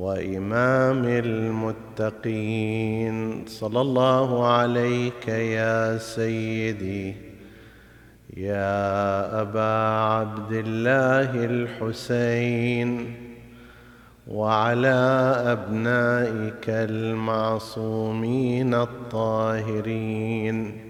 وإمام المتقين. صلى الله عليك يا سيدي يا أبا عبد الله الحسين وعلى أبنائك المعصومين الطاهرين.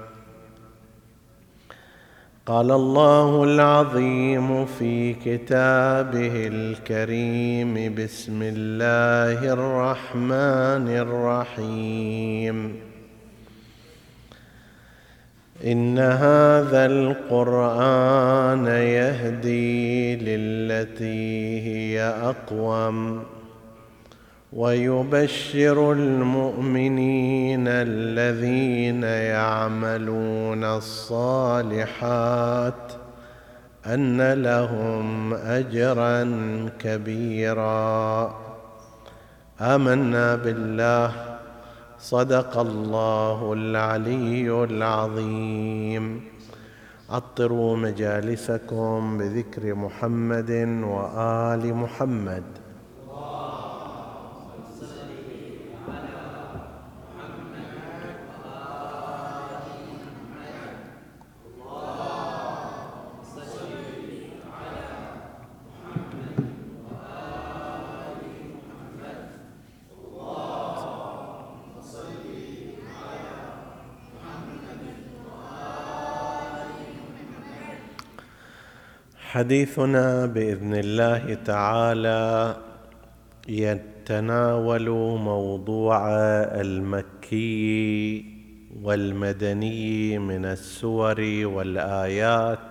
قال الله العظيم في كتابه الكريم بسم الله الرحمن الرحيم. إن هذا القرآن يهدي للتي هي أقوم. ويبشر المؤمنين الذين يعملون الصالحات أن لهم أجرا كبيرا. آمنا بالله. صدق الله العلي العظيم. عطروا مجالسكم بذكر محمد وآل محمد. حديثنا بإذن الله تعالى يتناول موضوع المكي والمدني من السور والآيات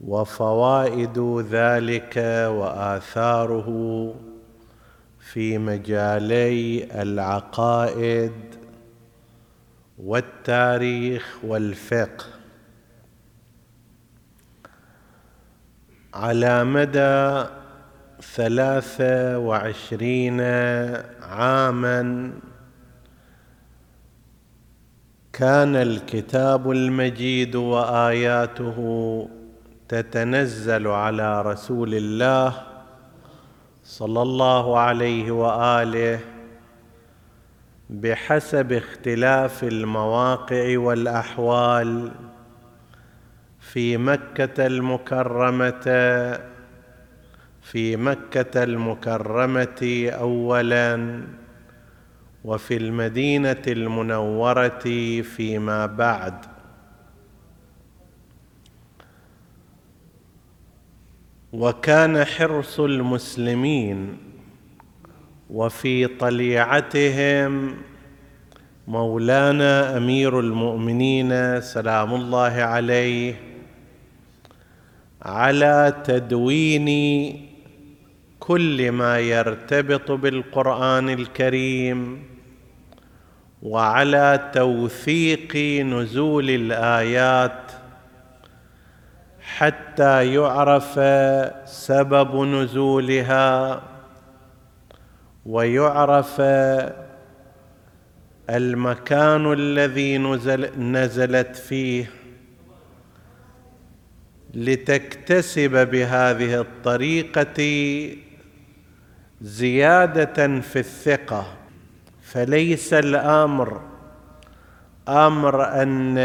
وفوائد ذلك وآثاره في مجالي العقائد والتاريخ والفقه. على مدى ثلاثة وعشرين عاما كان الكتاب المجيد وآياته تتنزل على رسول الله صلى الله عليه وآله بحسب اختلاف المواقع والأحوال. في مكة المكرمة. في مكة المكرمة اولا وفي المدينة المنورة فيما بعد. وكان حرص المسلمين وفي طليعتهم مولانا أمير المؤمنين سلام الله عليه على تدوين كل ما يرتبط بالقرآن الكريم وعلى توثيق نزول الآيات حتى يعرف سبب نزولها ويعرف المكان الذي نزل نزلت فيه. لتكتسب بهذه الطريقة زيادة في الثقة فليس الأمر أمر أن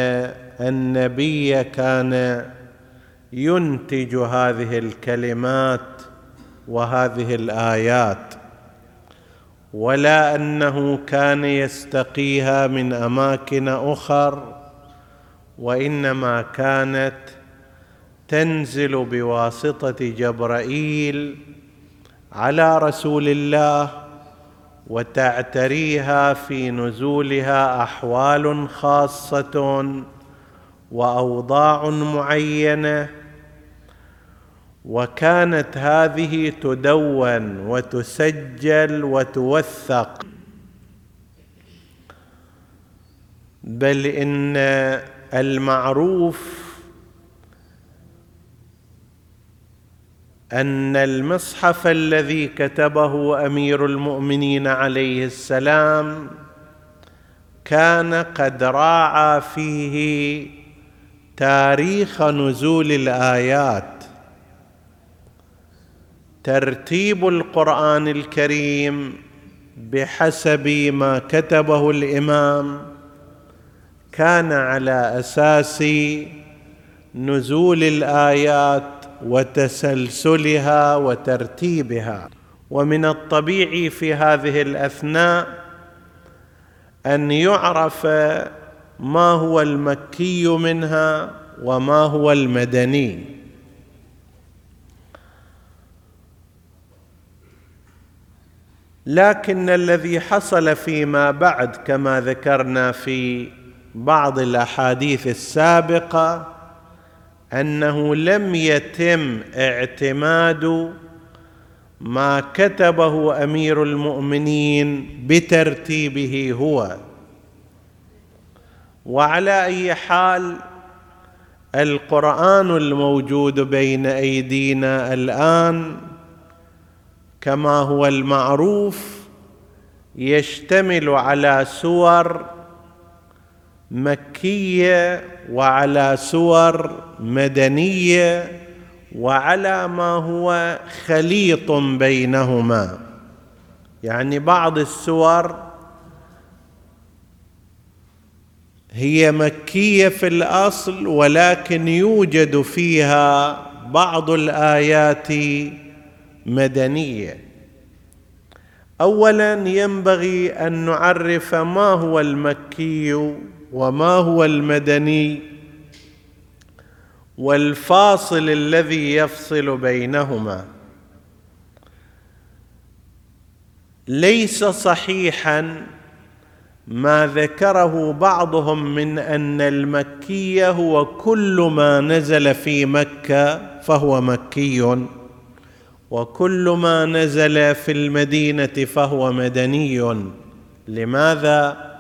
النبي كان ينتج هذه الكلمات وهذه الآيات ولا أنه كان يستقيها من أماكن أخر وإنما كانت تنزل بواسطة جبرائيل على رسول الله وتعتريها في نزولها أحوال خاصة وأوضاع معينة. وكانت هذه تدون وتسجل وتوثق. بل إن المعروف أن المصحف الذي كتبه أمير المؤمنين عليه السلام كان قد راعى فيه تاريخ نزول الآيات. ترتيب القرآن الكريم بحسب ما كتبه الإمام كان على أساس نزول الآيات وتسلسلها وترتيبها. ومن الطبيعي في هذه الأثناء أن يعرف ما هو المكي منها وما هو المدني. لكن الذي حصل فيما بعد كما ذكرنا في بعض الأحاديث السابقة أنه لم يتم اعتماد ما كتبه أمير المؤمنين بترتيبه هو. وعلى أي حال القرآن الموجود بين أيدينا الآن كما هو المعروف يشتمل على سور مكية وعلى سور مدنية وعلى ما هو خليط بينهما. يعني بعض السور هي مكية في الأصل ولكن يوجد فيها بعض الآيات مدنية. اولا ينبغي أن نعرف ما هو المكي وما هو المدني والفاصل الذي يفصل بينهما. ليس صحيحا ما ذكره بعضهم من أن المكي هو كل ما نزل في مكة فهو مكي وكل ما نزل في المدينة فهو مدني. لماذا؟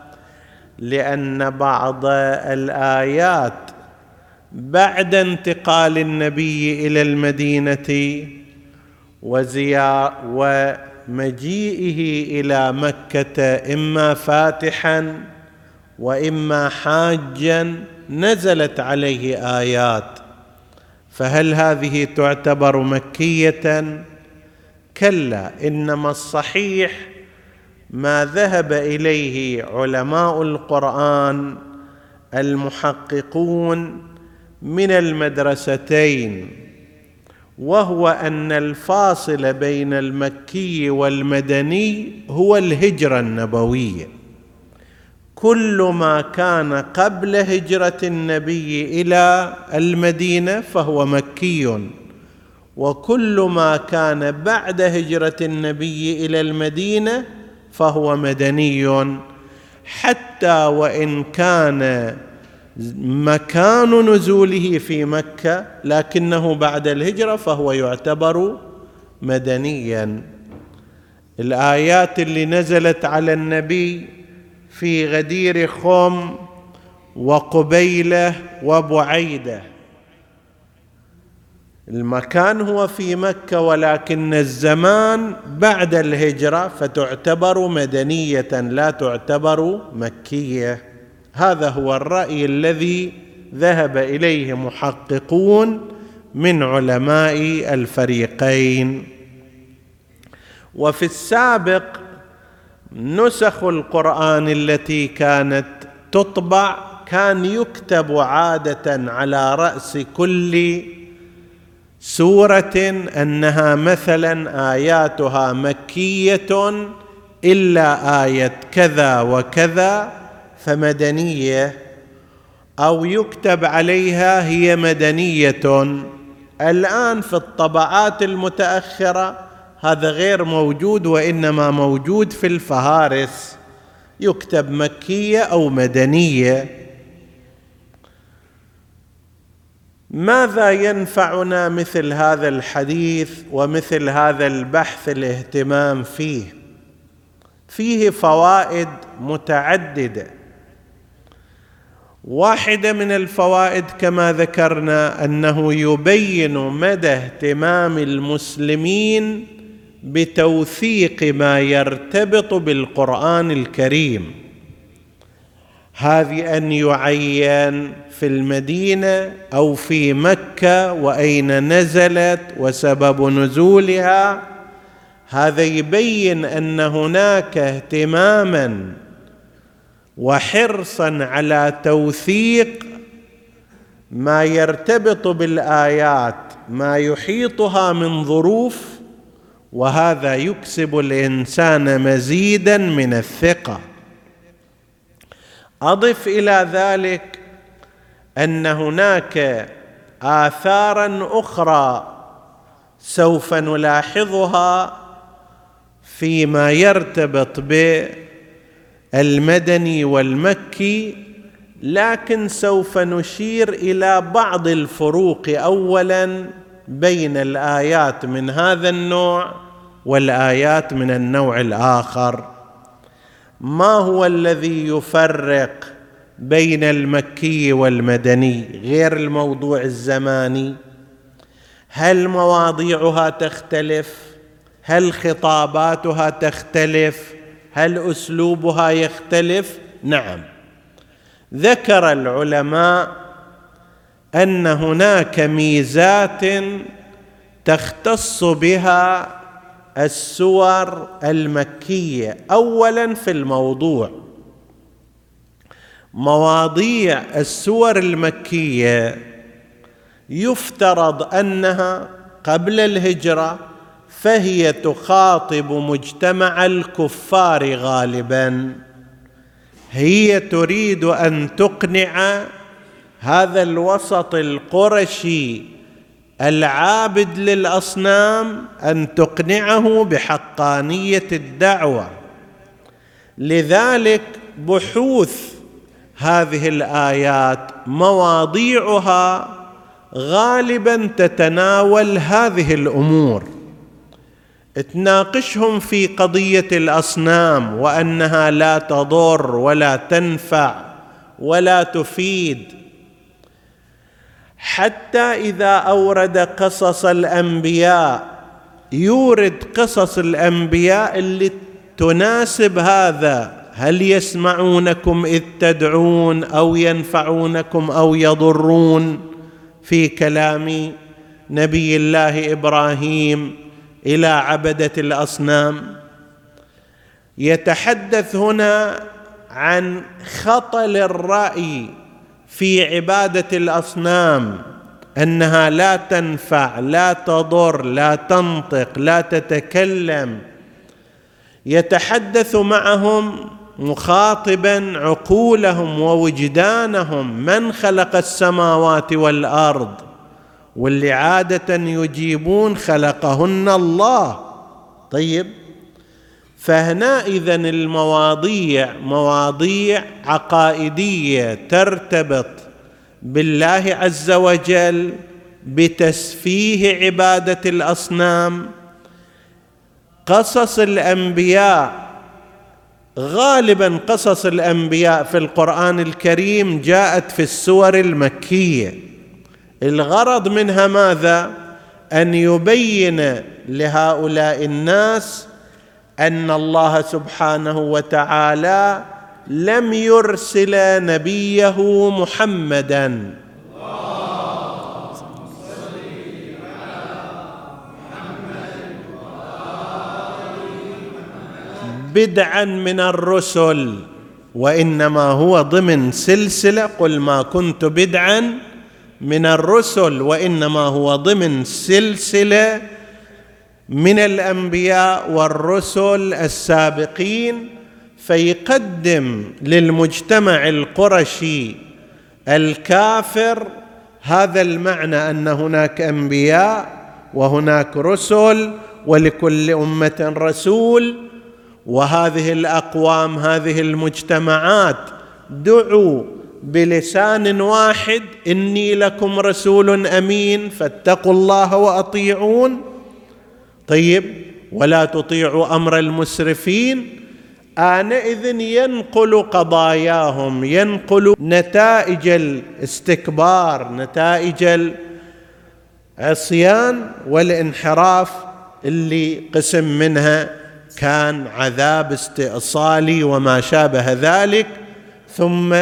لأن بعض الآيات بعد انتقال النبي إلى المدينة وزيار ومجيئه إلى مكة إما فاتحا وإما حاجا نزلت عليه آيات. فهل هذه تعتبر مكية؟ كلا إنما الصحيح ما ذهب إليه علماء القرآن المحققون من المدرستين وهو أن الفاصل بين المكي والمدني هو الهجرة النبوية. كل ما كان قبل هجرة النبي إلى المدينة فهو مكي وكل ما كان بعد هجرة النبي إلى المدينة فهو مدني. حتى وإن كان مكان نزوله في مكة لكنه بعد الهجرة فهو يعتبر مدنيا. الآيات اللي نزلت على النبي في غدير خم وقبيلة وبعيدة. المكان هو في مكة ولكن الزمان بعد الهجرة فتعتبر مدنية لا تعتبر مكية. هذا هو الرأي الذي ذهب إليه محققون من علماء الفريقين. وفي السابق نسخ القرآن التي كانت تطبع كان يكتب عادة على رأس كل سورة أنها مثلا آياتها مكية إلا آية كذا وكذا فمدنية. أو يكتب عليها هي مدنية. الآن في الطبعات المتأخرة هذا غير موجود وإنما موجود في الفهارس. يكتب مكية أو مدنية. ماذا ينفعنا مثل هذا الحديث ومثل هذا البحث الاهتمام فيه؟ فيه فوائد متعددة. واحدة من الفوائد كما ذكرنا أنه يبين مدى اهتمام المسلمين بتوثيق ما يرتبط بالقرآن الكريم. هذه أن يعين في المدينة أو في مكة وأين نزلت وسبب نزولها. هذا يبين أن هناك اهتماما وحرصا على توثيق ما يرتبط بالآيات ما يحيطها من ظروف وهذا يكسب الإنسان مزيدا من الثقة. أضف إلى ذلك أن هناك آثارا أخرى سوف نلاحظها فيما يرتبط بالمدني والمكي لكن سوف نشير إلى بعض الفروق اولا بين الآيات من هذا النوع والآيات من النوع الآخر. ما هو الذي يفرق بين المكي والمدني غير الموضوع الزماني؟ هل مواضيعها تختلف؟ هل خطاباتها تختلف؟ هل أسلوبها يختلف؟ نعم. ذكر العلماء أن هناك ميزات تختص بها السور المكية اولا في الموضوع. مواضيع السور المكية يفترض أنها قبل الهجرة فهي تخاطب مجتمع الكفار غالبا. هي تريد أن تقنع هذا الوسط القرشي العابد للأصنام أن تقنعه بحقانية الدعوة. لذلك بحوث هذه الآيات مواضيعها غالبا تتناول هذه الأمور. تناقشهم في قضية الأصنام وأنها لا تضر ولا تنفع ولا تفيد حتى إذا أورد قصص الأنبياء يورد قصص الأنبياء اللي تناسب هذا. هل يسمعونكم إذ تدعون أو ينفعونكم أو يضرون؟ في كلام نبي الله إبراهيم إلى عبدة الأصنام. يتحدث هنا عن خطل الرأي في عبادة الأصنام أنها لا تنفع لا تضر لا تنطق لا تتكلم. يتحدث معهم مخاطبا عقولهم ووجدانهم من خلق السماوات والأرض واللي عادة يجيبون خلقهن الله. طيب؟ فهنا اذا المواضيع مواضيع عقائدية ترتبط بالله عز وجل بتسفيه عبادة الأصنام. قصص الأنبياء غالبا قصص الأنبياء في القرآن الكريم جاءت في السور المكية. الغرض منها ماذا؟ أن يبين لهؤلاء الناس أن الله سبحانه وتعالى لم يرسل نبيه محمدا. بدعا من الرسل وإنما هو ضمن سلسلة قل ما كنت بدعا من الرسل وإنما هو ضمن سلسلة من الأنبياء والرسل السابقين فيقدم للمجتمع القرشي الكافر هذا المعنى أن هناك أنبياء وهناك رسل ولكل أمة رسول وهذه الأقوام هذه المجتمعات دعوا بلسان واحد إني لكم رسول أمين فاتقوا الله وأطيعون. طيب ولا تطيعوا أمر المسرفين. آنئذ ينقل قضاياهم ينقل نتائج الاستكبار نتائج العصيان والانحراف اللي قسم منها كان عذاب استئصالي وما شابه ذلك. ثم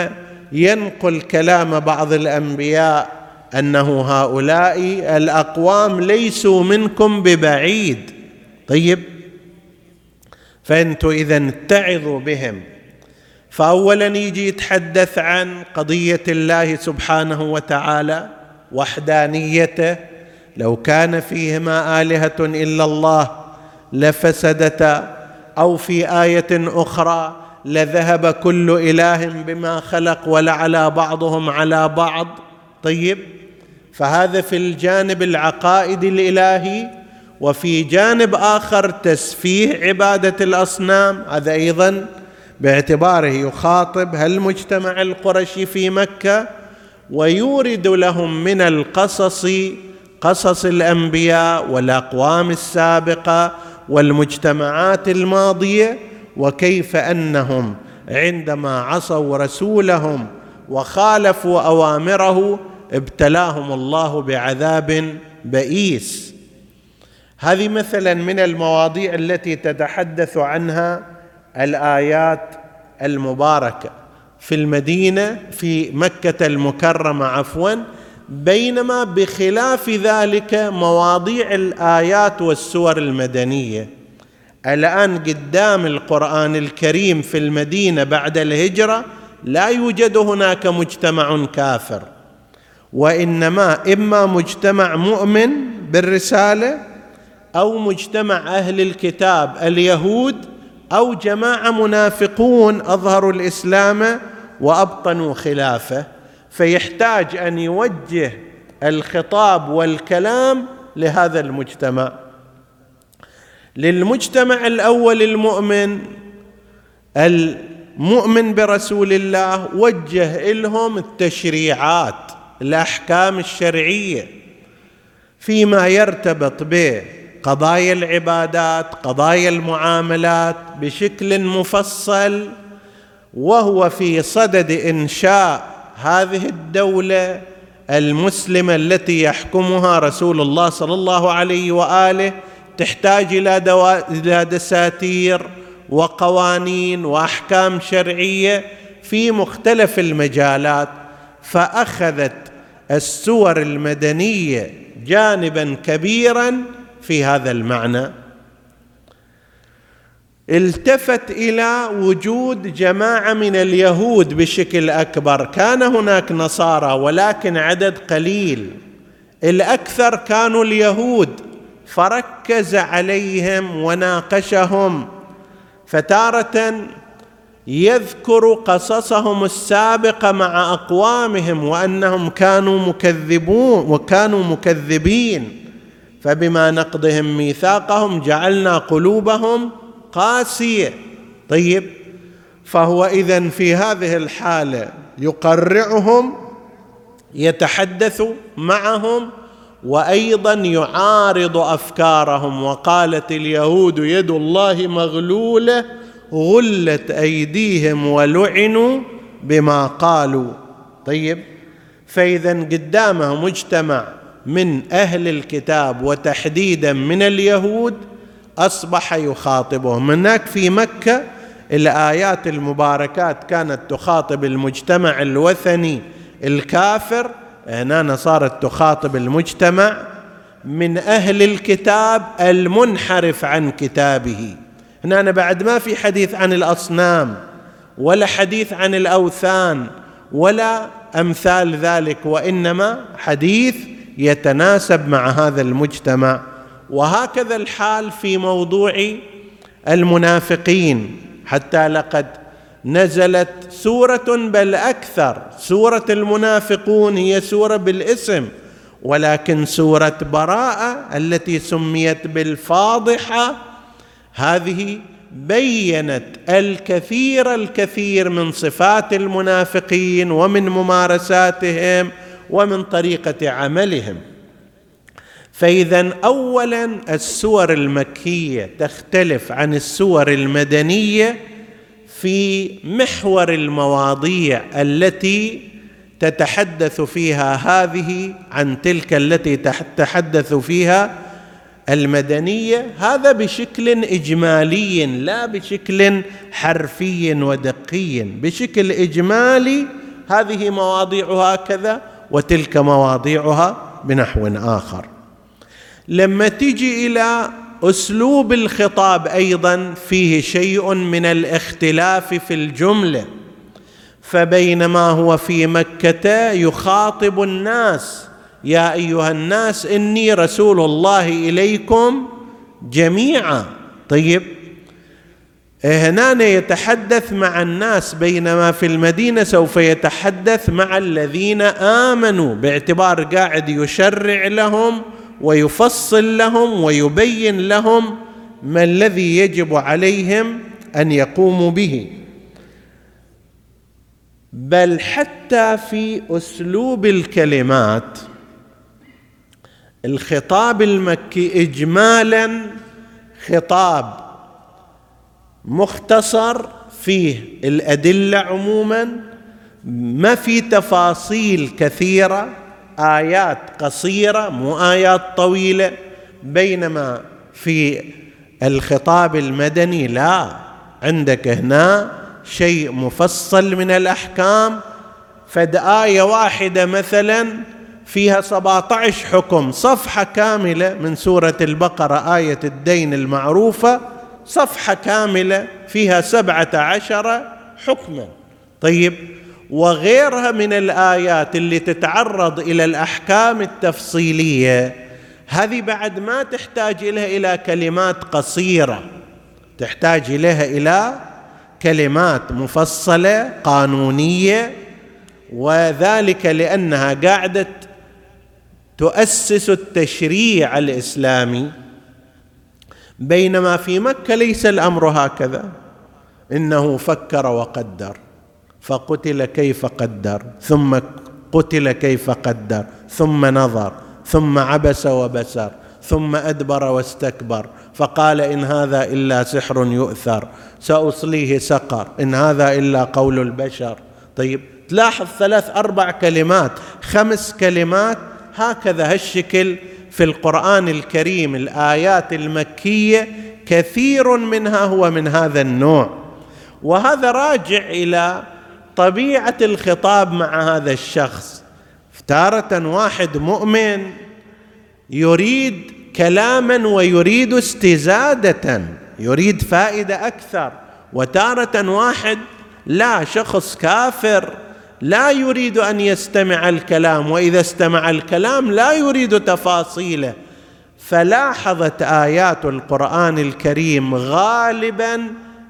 ينقل كلام بعض الأنبياء أنه هؤلاء الأقوام ليسوا منكم ببعيد. طيب. فانتم إذا اتعظوا بهم. فاولا يجي يتحدث عن قضية الله سبحانه وتعالى وحدانيته. لو كان فيهما آلهة إلا الله لفسدتا أو في آية أخرى لذهب كل إله بما خلق ولعلى بعضهم على بعض. طيب. فهذا في الجانب العقائدي الإلهي وفي جانب آخر تسفيه عبادة الأصنام. هذا أيضا باعتباره يخاطب هالمجتمع القرشي في مكة ويورد لهم من القصص قصص الأنبياء والأقوام السابقة والمجتمعات الماضية وكيف أنهم عندما عصوا رسولهم وخالفوا أوامره ابتلاهم الله بعذاب بئيس. هذه مثلا من المواضيع التي تتحدث عنها الآيات المباركة. في المدينة في مكة المكرمة عفوا بينما بخلاف ذلك مواضيع الآيات والسور المدنية. الآن قدام القرآن الكريم في المدينة بعد الهجرة لا يوجد هناك مجتمع كافر. وإنما إما مجتمع مؤمن بالرسالة أو مجتمع أهل الكتاب اليهود أو جماعة منافقون أظهروا الإسلام وأبطنوا خلافه. فيحتاج أن يوجه الخطاب والكلام لهذا المجتمع. للمجتمع الأول المؤمن المؤمن برسول الله وجه لهم التشريعات. الأحكام الشرعية فيما يرتبط بقضايا العبادات قضايا المعاملات بشكل مفصل وهو في صدد إنشاء هذه الدولة المسلمة التي يحكمها رسول الله صلى الله عليه وآله تحتاج إلى دوا... إلى دساتير وقوانين وأحكام شرعية في مختلف المجالات. فأخذت السور المدنية جانبا كبيرا في هذا المعنى. التفت إلى وجود جماعة من اليهود بشكل أكبر. كان هناك نصارى ولكن عدد قليل. الأكثر كانوا اليهود. فركز عليهم وناقشهم. فتارة يذكر قصصهم السابقة مع أقوامهم وأنهم كانوا مكذبون وكانوا مكذبين. فبما نقضهم ميثاقهم جعلنا قلوبهم قاسية. طيب فهو اذا في هذه الحالة يقرعهم يتحدث معهم وأيضا يعارض أفكارهم. وقالت اليهود يد الله مغلولة غلت أيديهم ولعنوا بما قالوا. طيب فإذا قدامه مجتمع من أهل الكتاب وتحديدا من اليهود أصبح يخاطبهم. هناك في مكة الآيات المباركات كانت تخاطب المجتمع الوثني الكافر هنا صارت تخاطب المجتمع من أهل الكتاب المنحرف عن كتابه. هنا بعد ما في حديث عن الأصنام ولا حديث عن الأوثان ولا أمثال ذلك وإنما حديث يتناسب مع هذا المجتمع. وهكذا الحال في موضوع المنافقين. حتى لقد نزلت سورة بل أكثر. سورة المنافقون هي سورة بالاسم ولكن سورة براءة التي سميت بالفاضحة هذه بينت الكثير الكثير من صفات المنافقين ومن ممارساتهم ومن طريقة عملهم. فإذا اولا السور المكية تختلف عن السور المدنية في محور المواضيع التي تتحدث فيها هذه عن تلك التي تتحدث فيها المدنية هذا بشكل إجمالي لا بشكل حرفي ودقي. بشكل إجمالي هذه مواضيعها كذا وتلك مواضيعها بنحو آخر. لما تجي إلى أسلوب الخطاب أيضا فيه شيء من الاختلاف في الجملة. فبينما هو في مكة يخاطب الناس يا أيها الناس إني رسول الله إليكم جميعا. طيب هنا يتحدث مع الناس بينما في المدينة سوف يتحدث مع الذين آمنوا باعتبار قاعد يشرع لهم ويفصل لهم ويبين لهم ما الذي يجب عليهم أن يقوموا به. بل حتى في أسلوب الكلمات الخطاب المكي اجمالا خطاب مختصر فيه الأدلة عموما ما في تفاصيل كثيرة آيات قصيرة مو آيات طويلة بينما في الخطاب المدني لا. عندك هنا شيء مفصل من الأحكام. فد إيه واحدة مثلا فيها 17 حكم. صفحة كاملة من سورة البقرة آية الدين المعروفة. صفحة كاملة فيها سبعه عشر حكما. طيب وغيرها من الآيات اللي تتعرض إلى الأحكام التفصيلية هذه بعد ما تحتاج لها إلى كلمات قصيرة. تحتاج لها إلى كلمات مفصلة قانونية وذلك لأنها قاعدة تؤسس التشريع الإسلامي بينما في مكة ليس الأمر هكذا. إنه فكر وقدر فقتل كيف قدر ثم قتل كيف قدر ثم نظر ثم عبس وبسر ثم أدبر واستكبر فقال إن هذا إلا سحر يؤثر سأصليه سقر إن هذا إلا قول البشر. طيب تلاحظ ثلاث أربع كلمات خمس كلمات هكذا هالشكل في القرآن الكريم. الآيات المكية كثير منها هو من هذا النوع. وهذا راجع إلى طبيعة الخطاب مع هذا الشخص. تارة واحد مؤمن يريد كلاما ويريد استزادة يريد فائدة أكثر. وتارة واحد لا شخص كافر لا يريد أن يستمع الكلام وإذا استمع الكلام لا يريد تفاصيله. فلاحظت آيات القرآن الكريم غالبا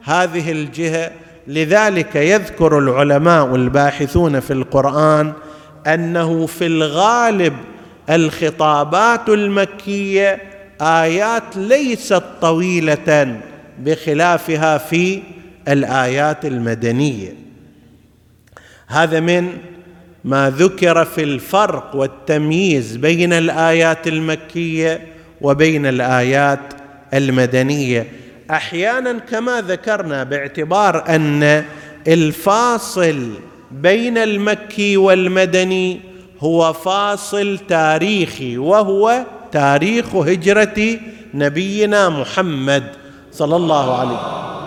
هذه الجهة. لذلك يذكر العلماء الباحثون في القرآن أنه في الغالب الخطابات المكية آيات ليست طويلة بخلافها في الآيات المدنية. هذا من ما ذكر في الفرق والتمييز بين الآيات المكية وبين الآيات المدنية. أحيانا كما ذكرنا باعتبار أن الفاصل بين المكي والمدني هو فاصل تاريخي وهو تاريخ هجرة نبينا محمد صلى الله عليه وسلم.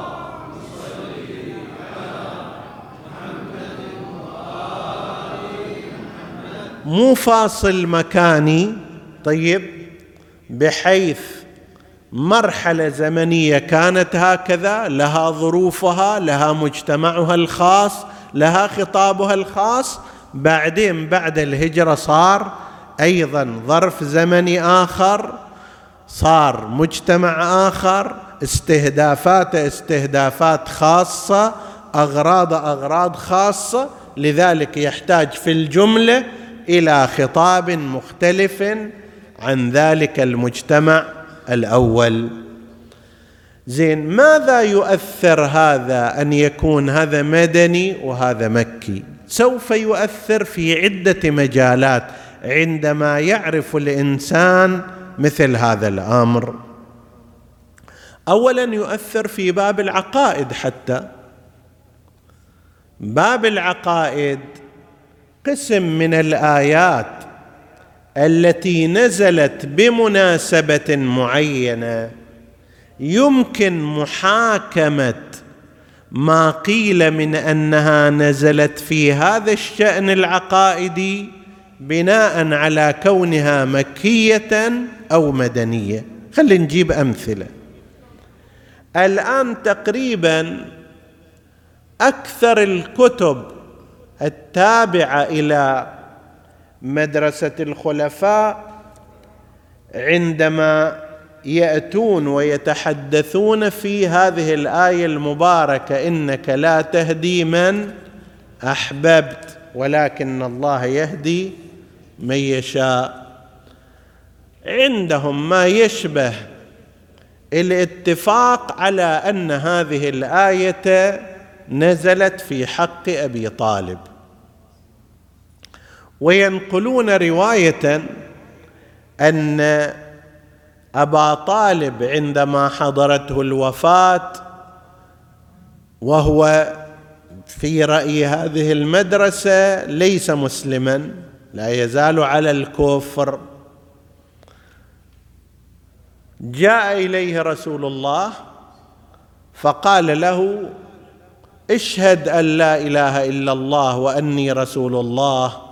مو فاصل مكاني طيب بحيث مرحلة زمنية كانت هكذا لها ظروفها لها مجتمعها الخاص لها خطابها الخاص. بعدين بعد الهجرة صار أيضا ظرف زمني آخر صار مجتمع آخر استهدافاته استهدافات خاصة أغراض أغراض خاصة. لذلك يحتاج في الجملة إلى خطاب مختلف عن ذلك المجتمع الأول. زين ماذا يؤثر هذا أن يكون هذا مدني وهذا مكي؟ سوف يؤثر في عدة مجالات عندما يعرف الإنسان مثل هذا الأمر. اولا يؤثر في باب العقائد حتى. باب العقائد قسم من الآيات التي نزلت بمناسبة معينة. يمكن محاكمة ما قيل من أنها نزلت في هذا الشأن العقائدي بناء على كونها مكية أو مدنية. خلينا نجيب أمثلة. الآن تقريبا أكثر الكتب التابعه إلى مدرسة الخلفاء عندما يأتون ويتحدثون في هذه الآية المباركة إنك لا تهدي من أحببت ولكن الله يهدي من يشاء. عندهم ما يشبه الاتفاق على أن هذه الآية نزلت في حق أبي طالب. وينقلون رواية أن أبا طالب عندما حضرته الوفاة وهو في رأي هذه المدرسة ليس مسلما لا يزال على الكفر. جاء إليه رسول الله فقال له اشهد ان لا اله الا الله واني رسول الله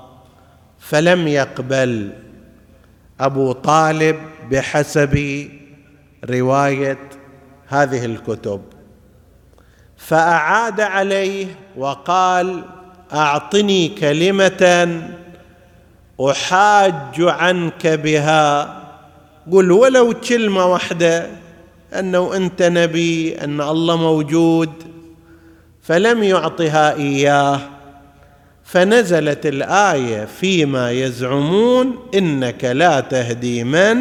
فلم يقبل ابو طالب بحسب رواية هذه الكتب. فأعاد عليه وقال أعطني كلمة أحاج عنك بها. قل ولو كلمة واحدة أنه أنت نبي أن الله موجود. فلم يعطها إياه. فنزلت الآية فيما يزعمون إنك لا تهدي من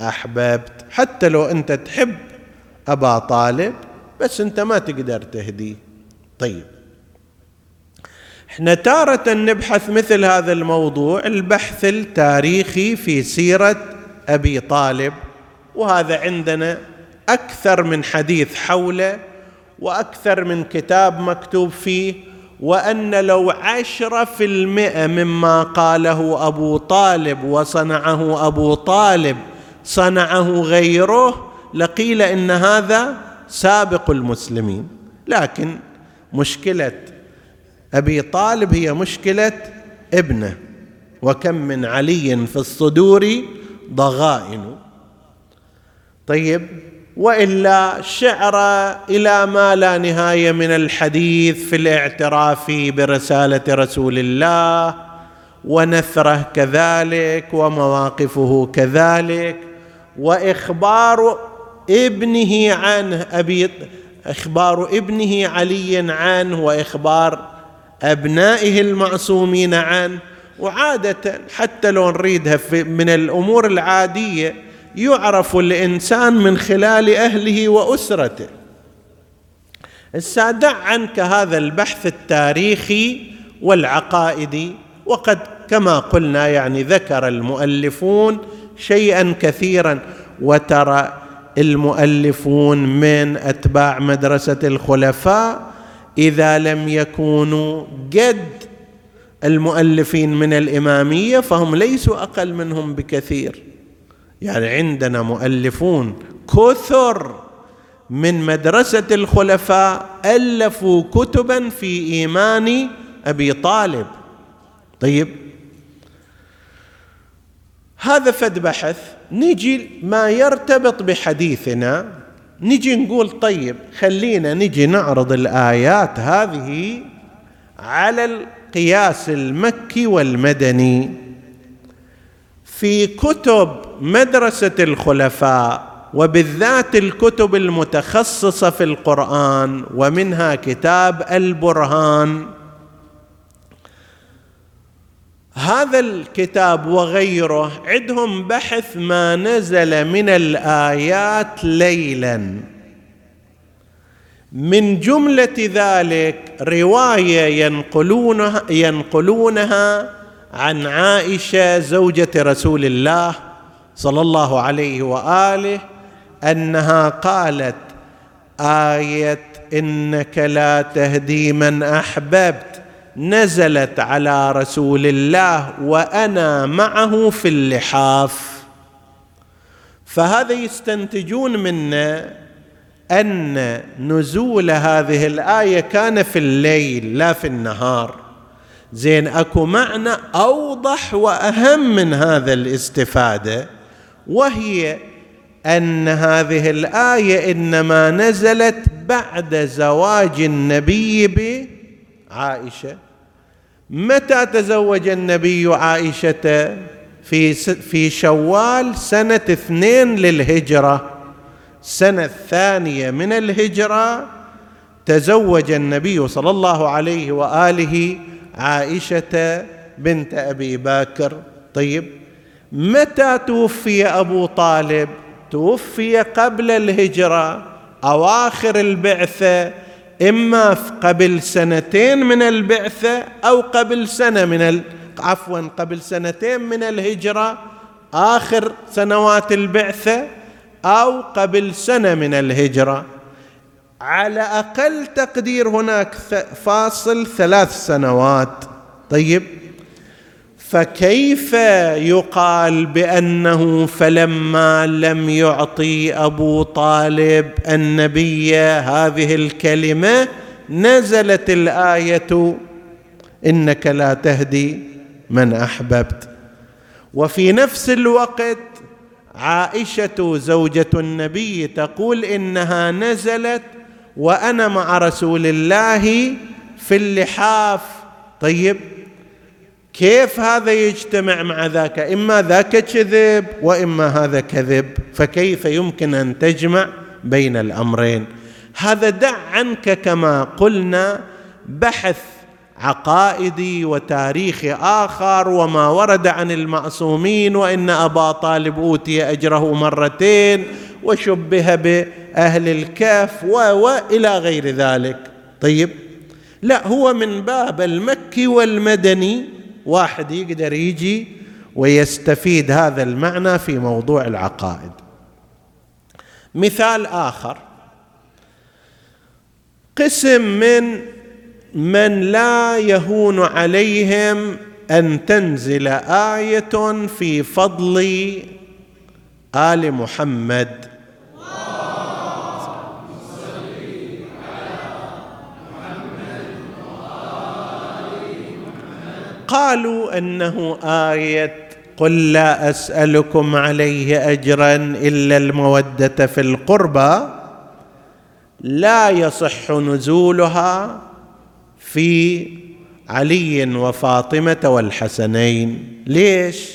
أحببت. حتى لو أنت تحب أبا طالب بس أنت ما تقدر تهديه طيب. إحنا تارة نبحث مثل هذا الموضوع البحث التاريخي في سيرة أبي طالب. وهذا عندنا أكثر من حديث حوله وأكثر من كتاب مكتوب فيه وأن لو عشره في المئة مما قاله أبو طالب وصنعه أبو طالب صنعه غيره لقيل إن هذا سابق المسلمين. لكن مشكلة أبي طالب هي مشكلة ابنه وكم من علي في الصدور ضغائن. طيب وإلا شعر إلى ما لا نهاية من الحديث في الاعتراف برسالة رسول الله ونثره كذلك ومواقفه كذلك وإخبار ابنه عنه أبي إخبار ابنه علي عنه وإخبار أبنائه المعصومين عنه وعادة حتى لو نريدها من الأمور العادية يعرف الإنسان من خلال أهله وأسرته. السادع عنك هذا البحث التاريخي والعقائدي وقد كما قلنا يعني ذكر المؤلفون شيئا كثيرا وترى المؤلفون من أتباع مدرسة الخلفاء إذا لم يكونوا قد المؤلفين من الإمامية فهم ليسوا أقل منهم بكثير. يعني عندنا مؤلفون كثر من مدرسة الخلفاء ألفوا كتبا في إيمان أبي طالب. طيب. هذا فد بحث. نجي ما يرتبط بحديثنا. نجي نقول طيب خلينا نجي نعرض الآيات هذه على القياس المكي والمدني. في كتب مدرسة الخلفاء وبالذات الكتب المتخصصة في القرآن ومنها كتاب البرهان. هذا الكتاب وغيره عندهم بحث ما نزل من الآيات ليلا. من جملة ذلك رواية ينقلونها ينقلونها عن عائشة زوجة رسول الله صلى الله عليه وآله أنها قالت آية إنك لا تهدي من أحببت نزلت على رسول الله وأنا معه في اللحاف. فهذا يستنتجون منا أن نزول هذه الآية كان في الليل لا في النهار. زين اكو معنى اوضح واهم من هذا الاستفادة وهي أن هذه الآية إنما نزلت بعد زواج النبي بعائشة. متى تزوج النبي عائشة؟ في في شوال سنة اثنين للهجرة. السنة الثانية من الهجرة تزوج النبي صلى الله عليه وآله عائشة بنت أبي بكر. طيب متى توفي أبو طالب؟ توفي قبل الهجرة أواخر البعثة إما قبل سنتين من البعثة أو قبل سنة من ال... عفوا قبل سنتين من الهجرة آخر سنوات البعثة أو قبل سنة من الهجرة. على أقل تقدير هناك فاصل ثلاث سنوات. طيب. فكيف يقال بأنه فلما لم يعطي أبو طالب النبي هذه الكلمة نزلت الآية إنك لا تهدي من أحببت. وفي نفس الوقت عائشة زوجة النبي تقول إنها نزلت وأنا مع رسول الله في اللحاف. طيب كيف هذا يجتمع مع ذاك؟ إما ذاك كذب وإما هذا كذب. فكيف يمكن أن تجمع بين الأمرين؟ هذا دع عنك كما قلنا بحث عقائدي وتاريخي آخر وما ورد عن المعصومين وإن أبا طالب أوتي أجره مرتين وشبه بأهل الكهف والى غير ذلك. طيب لا هو من باب المكي والمدني. واحد يقدر يجي ويستفيد هذا المعنى في موضوع العقائد. مثال آخر. قسم من من لا يهون عليهم أن تنزل آية في فضل آل محمد. قالوا إنه آية قل لا أسألكم عليه أجرا إلا المودة في القربى لا يصح نزولها. في علي وفاطمة والحسنين. ليش؟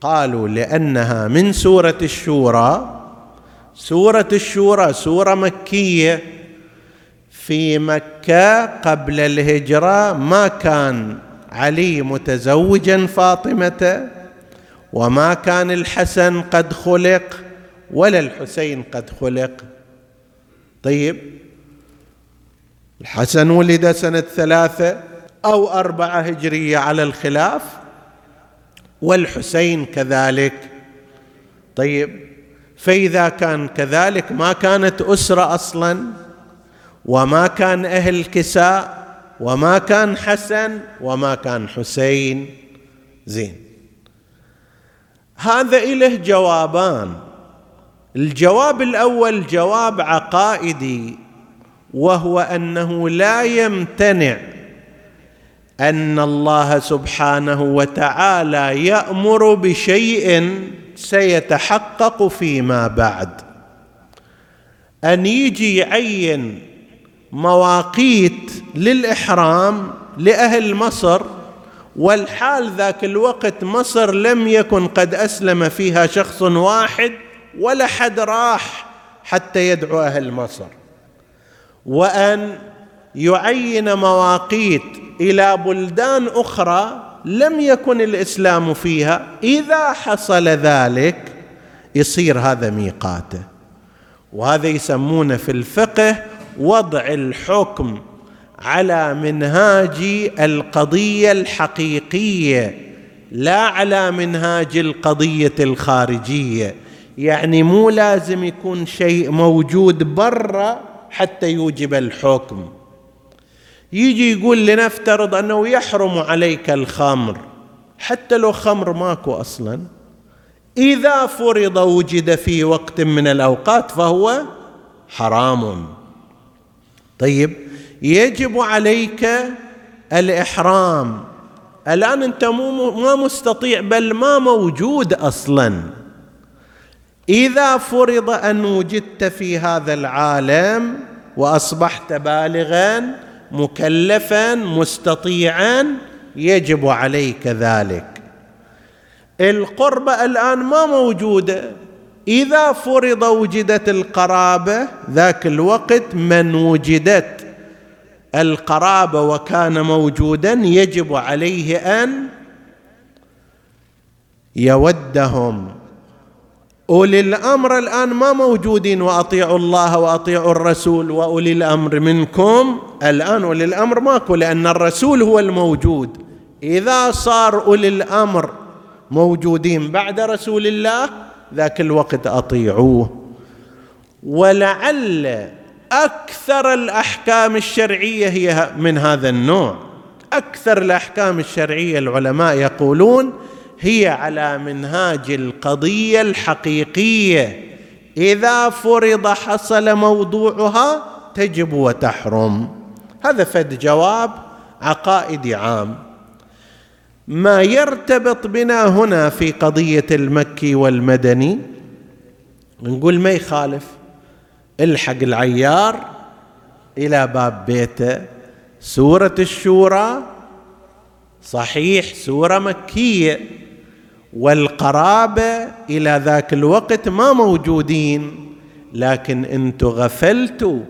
قالوا لأنها من سورة الشورى. سورة الشورى سورة مكية. في مكة قبل الهجرة ما كان علي متزوجا فاطمة وما كان الحسن قد خلق ولا الحسين قد خلق. طيب الحسن ولد سنة ثلاثة أو أربعة هجرية على الخلاف والحسين كذلك. طيب فإذا كان كذلك ما كانت أسرة أصلا وما كان أهل كساء وما كان حسن وما كان حسين. زين. هذا إله جوابان. الجواب الأول جواب عقائدي. وهو أنه لا يمتنع أن الله سبحانه وتعالى يأمر بشيء سيتحقق فيما بعد. أن يجي يعين مواقيت للإحرام لأهل مصر والحال ذاك الوقت مصر لم يكن قد أسلم فيها شخص واحد ولا حد راح حتى يدعو أهل مصر. وأن يعين مواقيت إلى بلدان أخرى لم يكن الإسلام فيها. إذا حصل ذلك يصير هذا ميقاته. وهذا يسمونه في الفقه وضع الحكم على منهاج القضية الحقيقية لا على منهاج القضية الخارجية. يعني مو لازم يكون شيء موجود برا حتى يوجب الحكم. يجي يقول لنفترض أنه يحرم عليك الخمر حتى لو خمر ماكو أصلا. إذا فرض وجد في وقت من الأوقات فهو حرام. طيب يجب عليك الإحرام. الآن أنت مو ما مستطيع بل ما موجود أصلا. إذا فرض أن وجدت في هذا العالم وأصبحت بالغا مكلفا مستطيعا يجب عليك ذلك. القربة الآن ما موجودة. إذا فرض وجدت القرابة ذاك الوقت من وجدت القرابة وكان موجودا يجب عليه أن يودهم. أولي الأمر الآن ما موجودين وأطيعوا الله وأطيعوا الرسول وأولي الأمر منكم. الآن أولي الأمر ماكو لأن الرسول هو الموجود. إذا صار أولي الأمر موجودين بعد رسول الله ذاك الوقت أطيعوه. ولعل أكثر الأحكام الشرعية هي من هذا النوع. أكثر الأحكام الشرعية العلماء يقولون هي على منهاج القضية الحقيقية. إذا فرض حصل موضوعها تجب وتحرم. هذا فد جواب عقائدي عام. ما يرتبط بنا هنا في قضية المكي والمدني نقول ما يخالف؟ الحق العيار إلى باب بيته. سورة الشورى صحيح سورة مكية. والقرابة إلى ذاك الوقت ما موجودين لكن أنتم غفلتوا.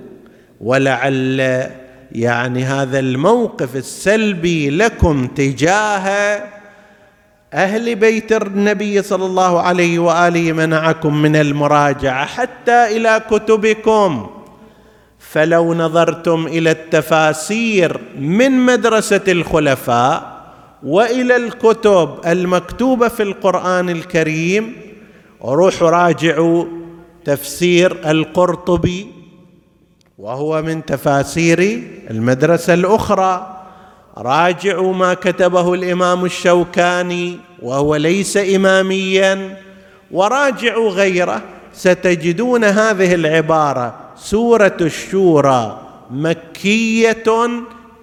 ولعل يعني هذا الموقف السلبي لكم تجاه أهل بيت النبي صلى الله عليه وآله منعكم من المراجعة حتى إلى كتبكم. فلو نظرتم إلى التفاسير من مدرسة الخلفاء وإلى الكتب المكتوبة في القرآن الكريم. روحوا راجعوا تفسير القرطبي وهو من تفاسير المدرسة الأخرى. راجعوا ما كتبه الإمام الشوكاني وهو ليس اماميا. وراجعوا غيره ستجدون هذه العبارة سورة الشورى مكية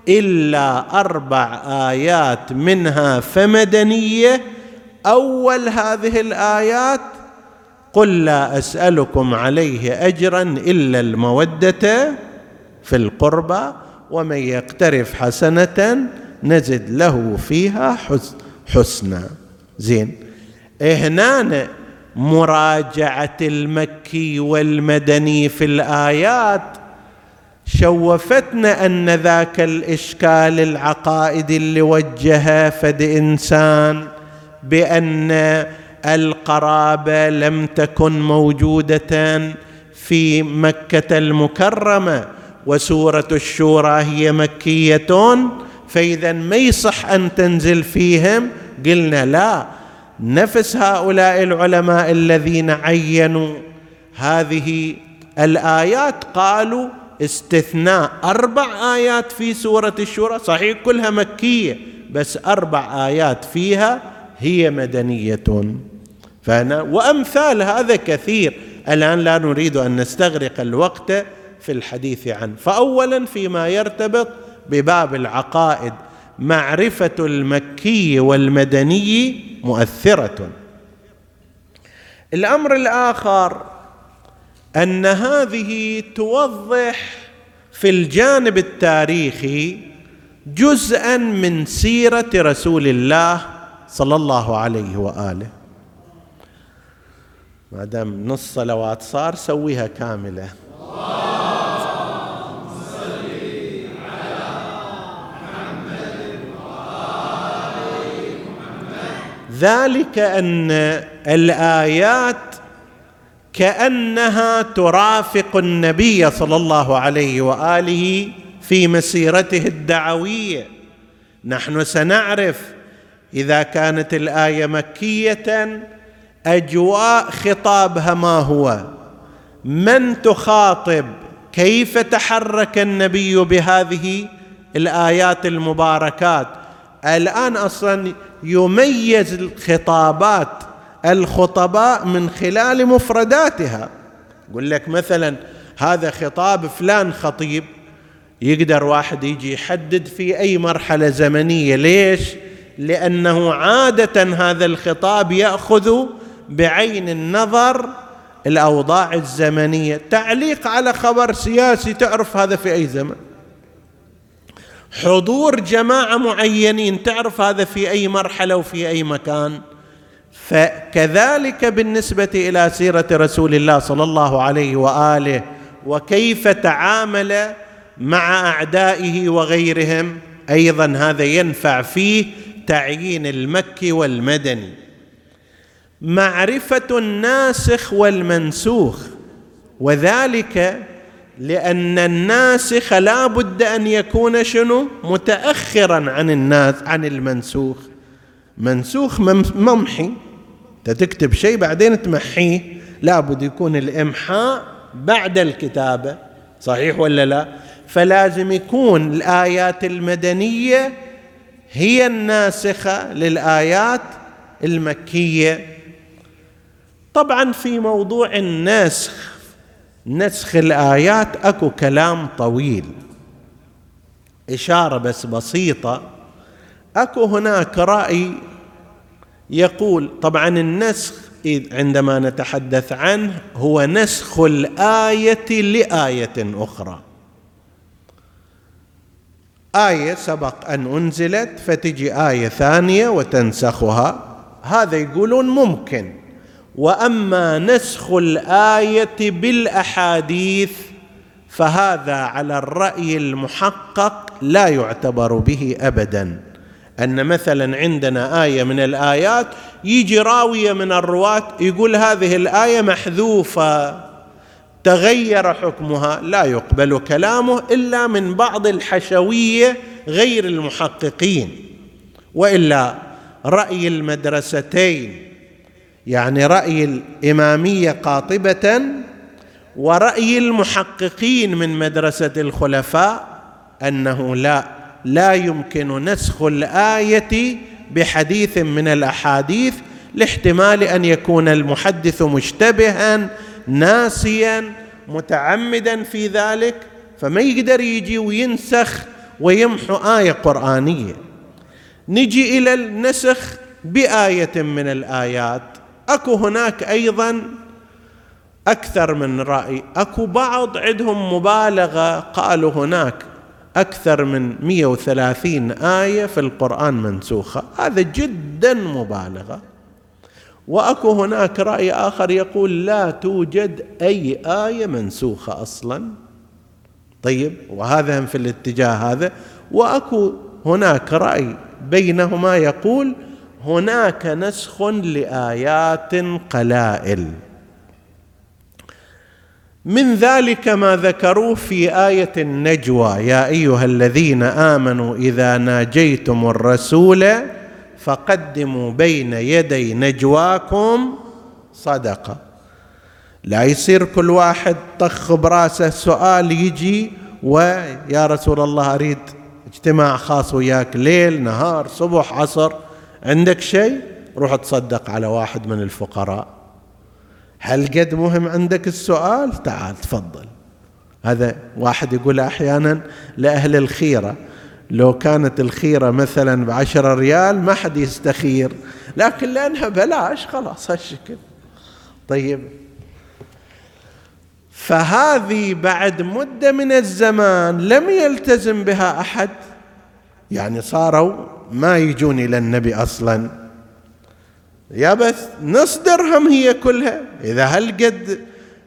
إلا أربع آيات منها فمدنية. أول هذه الآيات قل لا أسألكم عليه اجرا إلا المودة في القربى ومن يقترف حسنة نزد له فيها حسنا. زين. هنا مراجعة المكي والمدني في الآيات شوفتنا أن ذاك الإشكال العقائدي اللي وجهه فد إنسان بأن القرابة لم تكن موجودة في مكة المكرمة وسورة الشورى هي مكية. فإذا ما يصح أن تنزل فيهم؟ قلنا لا. نفس هؤلاء العلماء الذين عينوا هذه الآيات قالوا استثناء أربع آيات في سورة الشورى. صحيح كلها مكية بس أربع آيات فيها هي مدنية. فأنا وأمثال هذا كثير. الآن لا نريد أن نستغرق الوقت في الحديث عنه. فأولا فيما يرتبط بباب العقائد معرفة المكي والمدني مؤثرة. الأمر الآخر أن هذه توضح في الجانب التاريخي جزءا من سيرة رسول الله صلى الله عليه وآله. ما دام نص صلوات صار سويها كاملة. ذلك أن الآيات كأنها ترافق النبي صلى الله عليه وآله في مسيرته الدعوية. نحن سنعرف إذا كانت الآية مكية أجواء خطابها ما هو. من تخاطب؟ كيف تحرك النبي بهذه الآيات المباركات؟ الآن أصلا يميز الخطابات الخطباء من خلال مفرداتها. يقول لك مثلا هذا خطاب فلان خطيب يقدر واحد يجي يحدد في أي مرحلة زمنية. ليش؟ لأنه عادة هذا الخطاب يأخذ بعين النظر الأوضاع الزمنية. تعليق على خبر سياسي تعرف هذا في أي زمن. حضور جماعة معينين تعرف هذا في أي مرحلة وفي أي مكان. فكذلك بالنسبة إلى سيرة رسول الله صلى الله عليه وآله وكيف تعامل مع أعدائه وغيرهم أيضا هذا ينفع فيه تعيين المكي والمدني. معرفة الناسخ والمنسوخ وذلك لأن الناسخ لا بد أن يكون شنو؟ متاخرا عن الناس عن المنسوخ. منسوخ ممحي. أنت تكتب شيء بعدين تمحيه. لابد يكون الإمحاء بعد الكتابة. صحيح ولا لا؟ فلازم يكون الآيات المدنية هي الناسخة للآيات المكية. طبعا في موضوع النسخ. نسخ الآيات أكو كلام طويل. إشارة بس بسيطة. أكو هناك رأي يقول طبعا النسخ عندما نتحدث عنه هو نسخ الآية لآية أخرى. آية سبق أن أنزلت فتجي آية ثانية وتنسخها. هذا يقولون ممكن. وأما نسخ الآية بالأحاديث فهذا على الرأي المحقق لا يعتبر به ابدا. أن مثلا عندنا آية من الآيات يجي راويه من الرواة يقول هذه الآية محذوفة. تغير حكمها لا يقبل كلامه إلا من بعض الحشوية غير المحققين وإلا رأي المدرستين يعني رأي الإمامية قاطبة ورأي المحققين من مدرسة الخلفاء أنه لا. لا يمكن نسخ الآية بحديث من الأحاديث لاحتمال أن يكون المحدث مشتبها ناسيا متعمدا في ذلك فما يقدر يجي وينسخ ويمحو آية قرآنية. نجي إلى النسخ بآية من الآيات. أكو هناك أيضا أكثر من رأي. أكو بعض عندهم مبالغة قالوا هناك. أكثر من 130 آية في القرآن منسوخة. هذا جدا مبالغة. وأكو هناك رأي آخر يقول لا توجد أي آية منسوخة أصلا. طيب وهذا في الاتجاه هذا. وأكو هناك رأي بينهما يقول هناك نسخ لآيات قلائل. من ذلك ما ذكروه في آية النجوى. يا أيها الذين آمنوا إذا ناجيتم الرسول فقدموا بين يدي نجواكم صدقة. لا يصير كل واحد طخ براسه سؤال يجي ويا رسول الله أريد اجتماع خاص وياك ليل نهار صبح عصر عندك شيء؟ روح تصدق على واحد من الفقراء. هل قد مهم عندك السؤال؟ تعال تفضل. هذا واحد يقول أحيانا لأهل الخيرة لو كانت الخيرة مثلا بعشرة ريال ما حد يستخير لكن لأنها بلاش خلاص هالشكل. طيب. فهذه بعد مدة من الزمان لم يلتزم بها أحد؟ يعني صاروا ما يجون إلى النبي أصلا. يا بس نص درهم هي كلها. إذا هل قد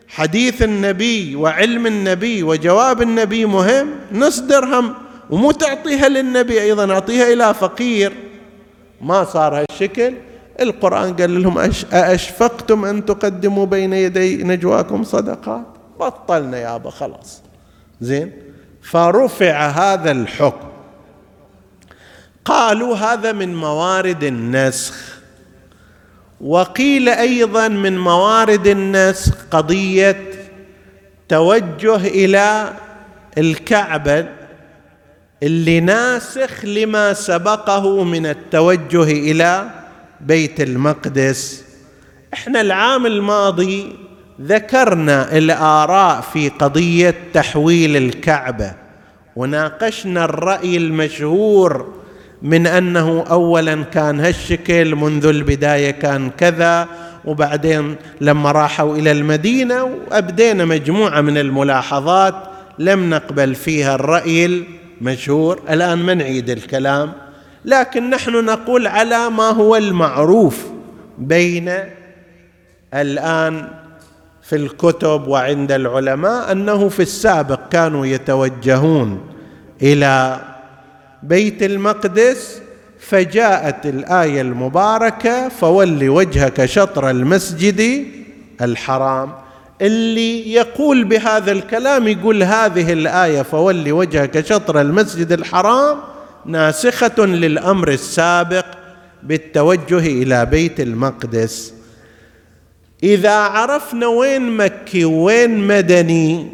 حديث النبي وعلم النبي وجواب النبي مهم؟ نص درهم ومو تعطيها للنبي أيضا أعطيها إلى فقير. ما صار هالشكل. القرآن قال لهم أأشفقتم أن تقدموا بين يدي نجواكم صدقات؟ بطلنا يابا خلاص. زين؟ فرفع هذا الحكم. قالوا هذا من موارد النسخ. وقيل أيضا من موارد النسخ قضية توجه إلى الكعبة اللي ناسخ لما سبقه من التوجه إلى بيت المقدس. إحنا العام الماضي ذكرنا الآراء في قضية تحويل الكعبة وناقشنا الرأي المشهور من أنه اولا كان هالشكل منذ البداية كان كذا وبعدين لما راحوا إلى المدينة وأبدينا مجموعة من الملاحظات لم نقبل فيها الرأي المشهور. الآن ما نعيد الكلام لكن نحن نقول على ما هو المعروف بين الآن في الكتب وعند العلماء أنه في السابق كانوا يتوجهون إلى بيت المقدس فجاءت الآية المباركة فول وجهك شطر المسجد الحرام. اللي يقول بهذا الكلام يقول هذه الآية فول وجهك شطر المسجد الحرام ناسخة للأمر السابق بالتوجه إلى بيت المقدس. إذا عرفنا وين مكي وين مدني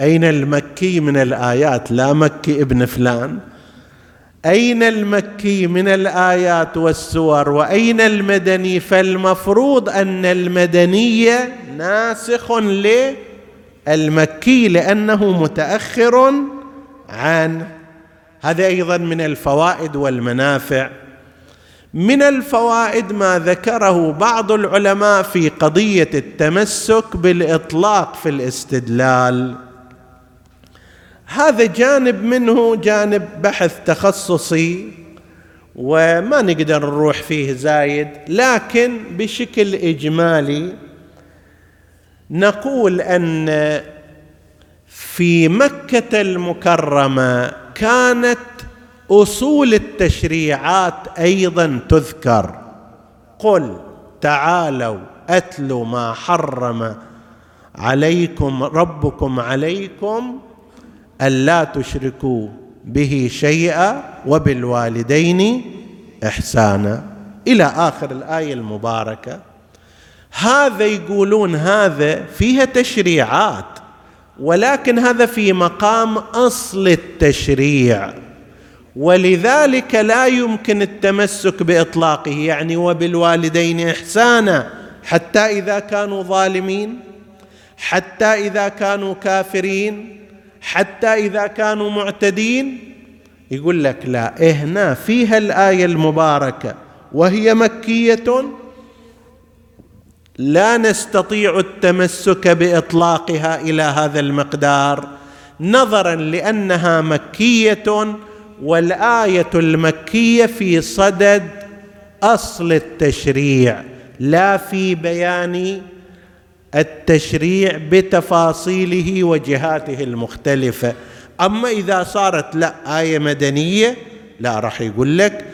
أين المكي من الآيات؟ لا مكي ابن فلان. أين المكي من الآيات والسور؟ وأين المدني؟ فالمفروض أن المدنيه ناسخ للمكي لأنه متأخر عنه هذا أيضا من الفوائد والمنافع. من الفوائد ما ذكره بعض العلماء في قضية التمسك بالإطلاق في الاستدلال. هذا جانب منه جانب بحث تخصصي وما نقدر نروح فيه زايد لكن بشكل إجمالي نقول أن في مكة المكرمة كانت أصول التشريعات أيضا تذكر. قل تعالوا اتل ما حرم عليكم ربكم عليكم ألا تشركوا به شيئا وبالوالدين إحسانا. إلى آخر الآية المباركة. هذا يقولون هذا فيها تشريعات ولكن هذا في مقام أصل التشريع. ولذلك لا يمكن التمسك بإطلاقه يعني وبالوالدين إحسانا حتى إذا كانوا ظالمين حتى إذا كانوا كافرين. حتى إذا كانوا معتدين يقول لك لا هنا فيها الآية المباركة وهي مكية. لا نستطيع التمسك بإطلاقها إلى هذا المقدار نظرا لأنها مكية والآية المكية في صدد أصل التشريع لا في بيان التشريع بتفاصيله وجهاته المختلفة. أما إذا صارت لا آية مدنية لا راح يقول لك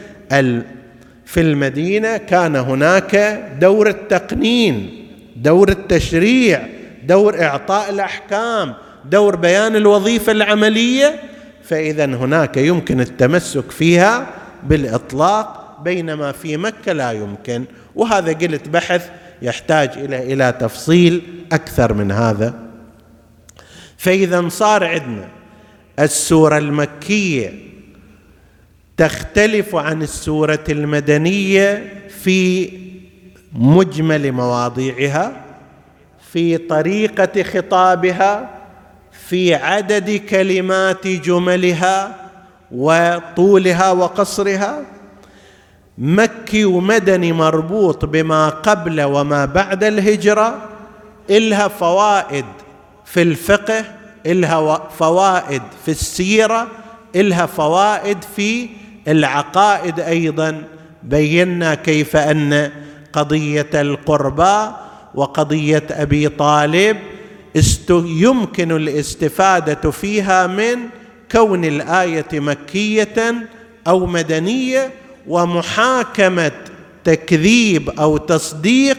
في المدينة كان هناك دور التقنين دور التشريع دور إعطاء الأحكام دور بيان الوظيفة العملية. فإذا هناك يمكن التمسك فيها بالإطلاق بينما في مكة لا يمكن. وهذا قلت بحث يحتاج إلى إلى تفصيل أكثر من هذا. فإذا صار عندنا السورة المكية تختلف عن السورة المدنية في مجمل مواضيعها في طريقة خطابها في عدد كلمات جملها وطولها وقصرها مكي ومدني مربوط بما قبل وما بعد الهجرة إلها فوائد في الفقه إلها فوائد في السيرة إلها فوائد في العقائد أيضا. بينا كيف أن قضية القربى وقضية أبي طالب يمكن الاستفادة فيها من كون الآية مكية أو مدنية ومحاكمة تكذيب أو تصديق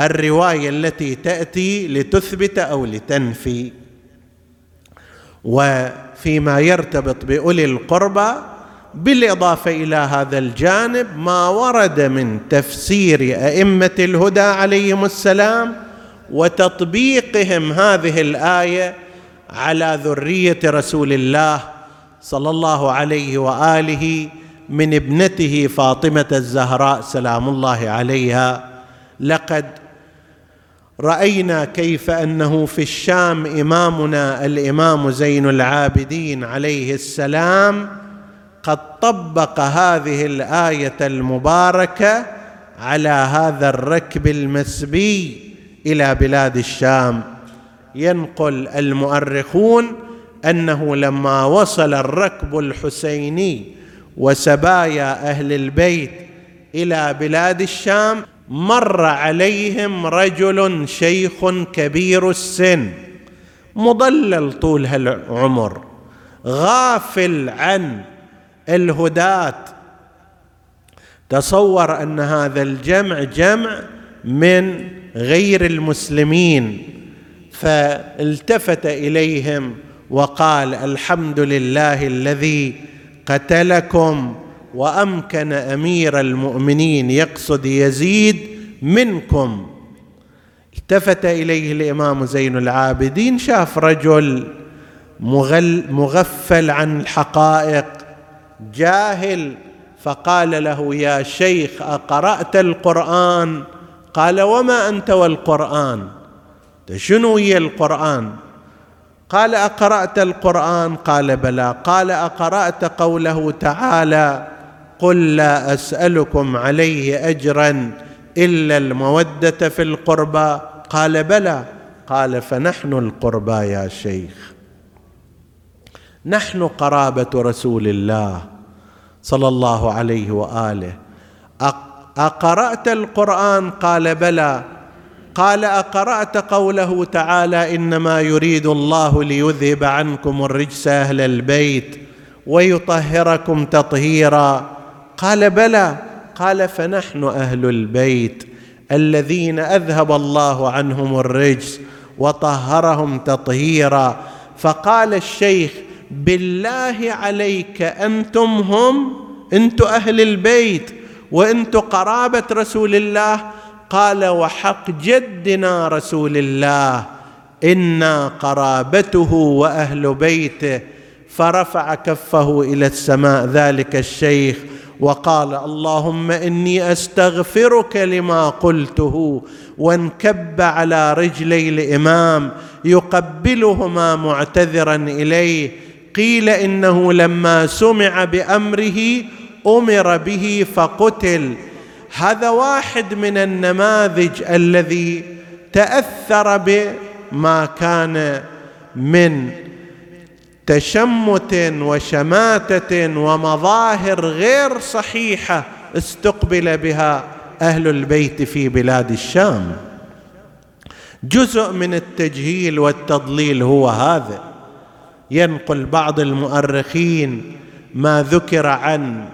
الرواية التي تأتي لتثبت أو لتنفي. وفيما يرتبط بأولي القربى بالإضافة إلى هذا الجانب ما ورد من تفسير أئمة الهدى عليهم السلام وتطبيقهم هذه الآية على ذرية رسول الله صلى الله عليه وآله من ابنته فاطمة الزهراء سلام الله عليها لقد رأينا كيف أنه في الشام إمامنا الإمام زين العابدين عليه السلام قد طبق هذه الآية المباركة على هذا الركب المسبي إلى بلاد الشام. ينقل المؤرخون أنه لما وصل الركب الحسيني وسبايا أهل البيت إلى بلاد الشام مر عليهم رجل شيخ كبير السن مضلل طول هالعمر غافل عن الهداة. تصور أن هذا الجمع جمع من غير المسلمين فالتفت إليهم وقال الحمد لله الذي قتلكم وأمكن أمير المؤمنين يقصد يزيد منكم. التفت إليه الإمام زين العابدين شاف رجل مغل مغفل عن الحقائق جاهل فقال له يا شيخ أقرأت القرآن؟ قال وما أنت والقرآن؟ شنو هي القرآن؟ قال أقرأت القرآن؟ قال بلى. قال أقرأت قوله تعالى قل لا أسألكم عليه أجرا إلا المودة في القربى. قال بلى. قال فنحن القربى يا شيخ. نحن قرابة رسول الله صلى الله عليه وآله. أقرأت القرآن؟ قال بلى. قال أقرأت قوله تعالى إنما يريد الله ليذهب عنكم الرجس أهل البيت ويطهركم تطهيرا. قال بلى. قال فنحن أهل البيت الذين أذهب الله عنهم الرجس وطهرهم تطهيرا. فقال الشيخ بالله عليك أنتم هم؟ أنتم أهل البيت وأنتم قرابة رسول الله قال وحق جدنا رسول الله إنا قرابته وأهل بيته. فرفع كفه إلى السماء ذلك الشيخ وقال اللهم إني أستغفرك لما قلته وانكب على رجلي الإمام يقبلهما معتذرا إليه. قيل إنه لما سمع بأمره أمر به فقتل. هذا واحد من النماذج الذي تأثر بما كان من تشمت وشماتة ومظاهر غير صحيحة استقبل بها أهل البيت في بلاد الشام. جزء من التجهيل والتضليل هو هذا. ينقل بعض المؤرخين ما ذكر عن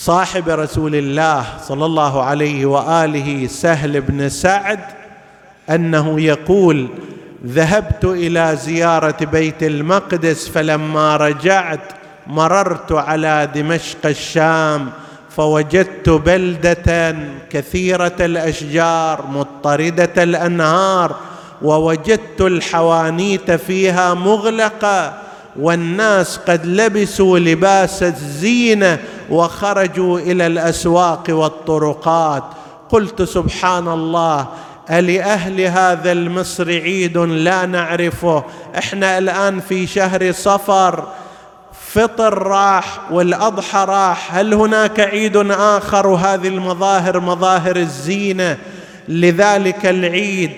صاحب رسول الله صلى الله عليه وآله سهل بن سعد أنه يقول ذهبت إلى زيارة بيت المقدس فلما رجعت مررت على دمشق الشام فوجدت بلدة كثيرة الأشجار مضطردة الأنهار ووجدت الحوانيت فيها مغلقة والناس قد لبسوا لباس الزينة وخرجوا إلى الأسواق والطرقات. قلت سبحان الله ألأهل هذا المصر عيد لا نعرفه. إحنا الآن في شهر صفر فطر راح والأضحى راح. هل هناك عيد آخر وهذه المظاهر مظاهر الزينة؟ لذلك العيد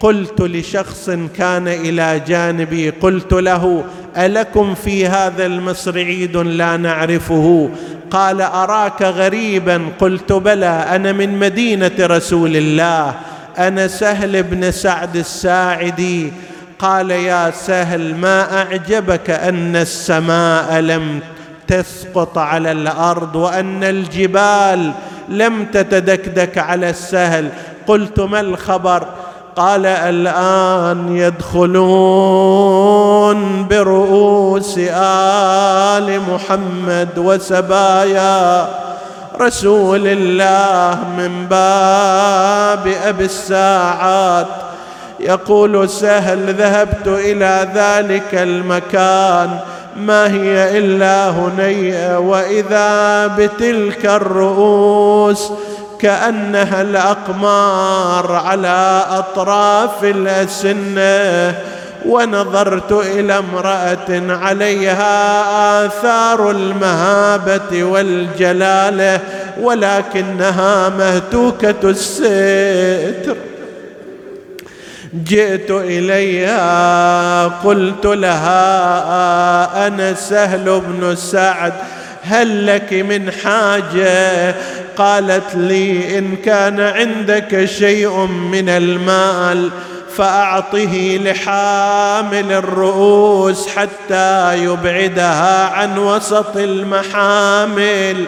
قلت لشخص كان إلى جانبي قلت له ألكم في هذا المصر عيد لا نعرفه؟ قال أراك غريبا؟ قلت بلى أنا من مدينة رسول الله أنا سهل بن سعد الساعدي. قال يا سهل ما أعجبك أن السماء لم تسقط على الأرض وأن الجبال لم تتدكدك على السهل؟ قلت ما الخبر؟ قال الآن يدخلون برؤوس آل محمد وسبايا رسول الله من باب أبي الساعات. يقول سهل ذهبت إلى ذلك المكان ما هي إلا هنيئة وإذا بتلك الرؤوس كأنها الأقمار على أطراف الاسنه ونظرت إلى امرأة عليها آثار المهابة والجلاله ولكنها مهتوكة الستر. جئت إليها قلت لها أنا سهل بن سعد. هل لك من حاجة؟ قالت لي إن كان عندك شيء من المال فأعطه لحامل الرؤوس حتى يبعدها عن وسط المحامل.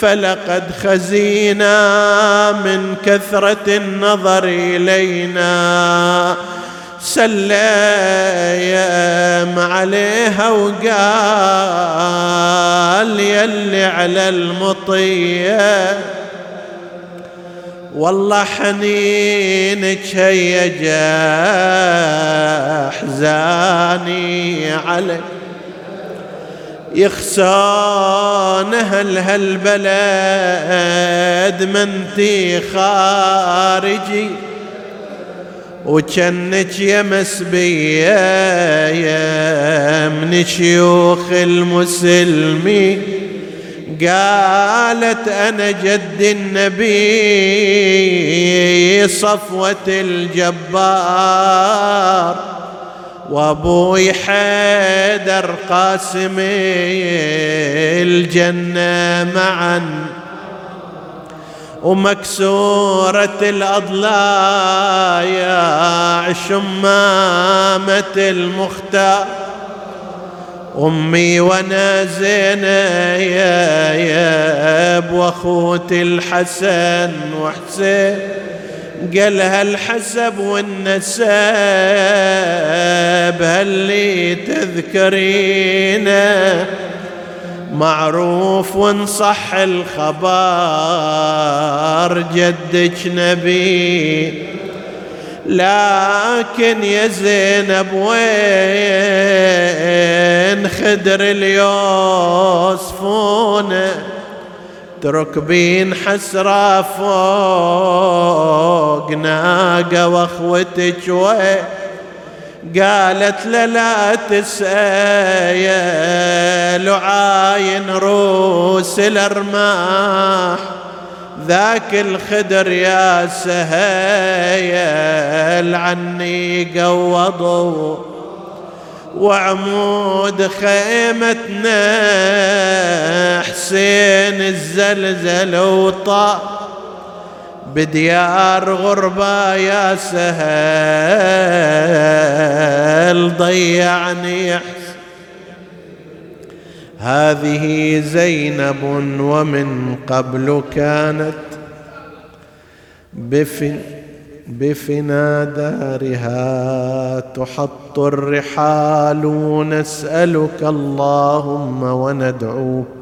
فلقد خزينا من كثرة النظر إلينا. سلم عليها وقال يلي على المطية. والله حنينك هيج احزاني عليك يخسان أهل هالبلد منتي خارجي. وجنك يمس بيا من شيوخ المسلمين قالت أنا جد النبي صفوة الجبار. وأبوي حيدر قاسم الجنة معا. ومكسورة الأضلاع شمامة المختار. أمي وأنا يا وأخوتي الحسن وحسين. قالها الحسب والنسب هاللي تذكرينه. معروف ونصح الخبر جدك نبي. لكن يا زينب وين خدر اليوسفونه تركبين حسرة فوق ناقة وأخوتك وين؟ قالت لا لا تسأل عاين روس الأرماح. ذاك الخدر يا سهيل عني قوضوا. وعمود خيمتنا حسين الزلزل وطأ. بديار غربة يا سهل ضيعني. هذه زينب ومن قبل كانت بفن بفنا دارها تحط الرحال نسألك اللهم وندعوك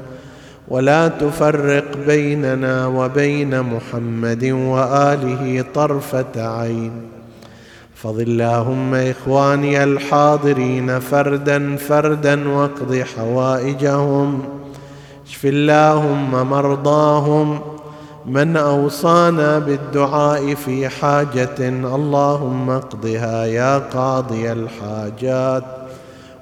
ولا تفرق بيننا وبين محمد وآله طرفة عين. فض اللهم إخواني الحاضرين فردا فردا واقض حوائجهم. اشف اللهم مرضاهم. من أوصانا بالدعاء في حاجة اللهم اقضها يا قاضي الحاجات.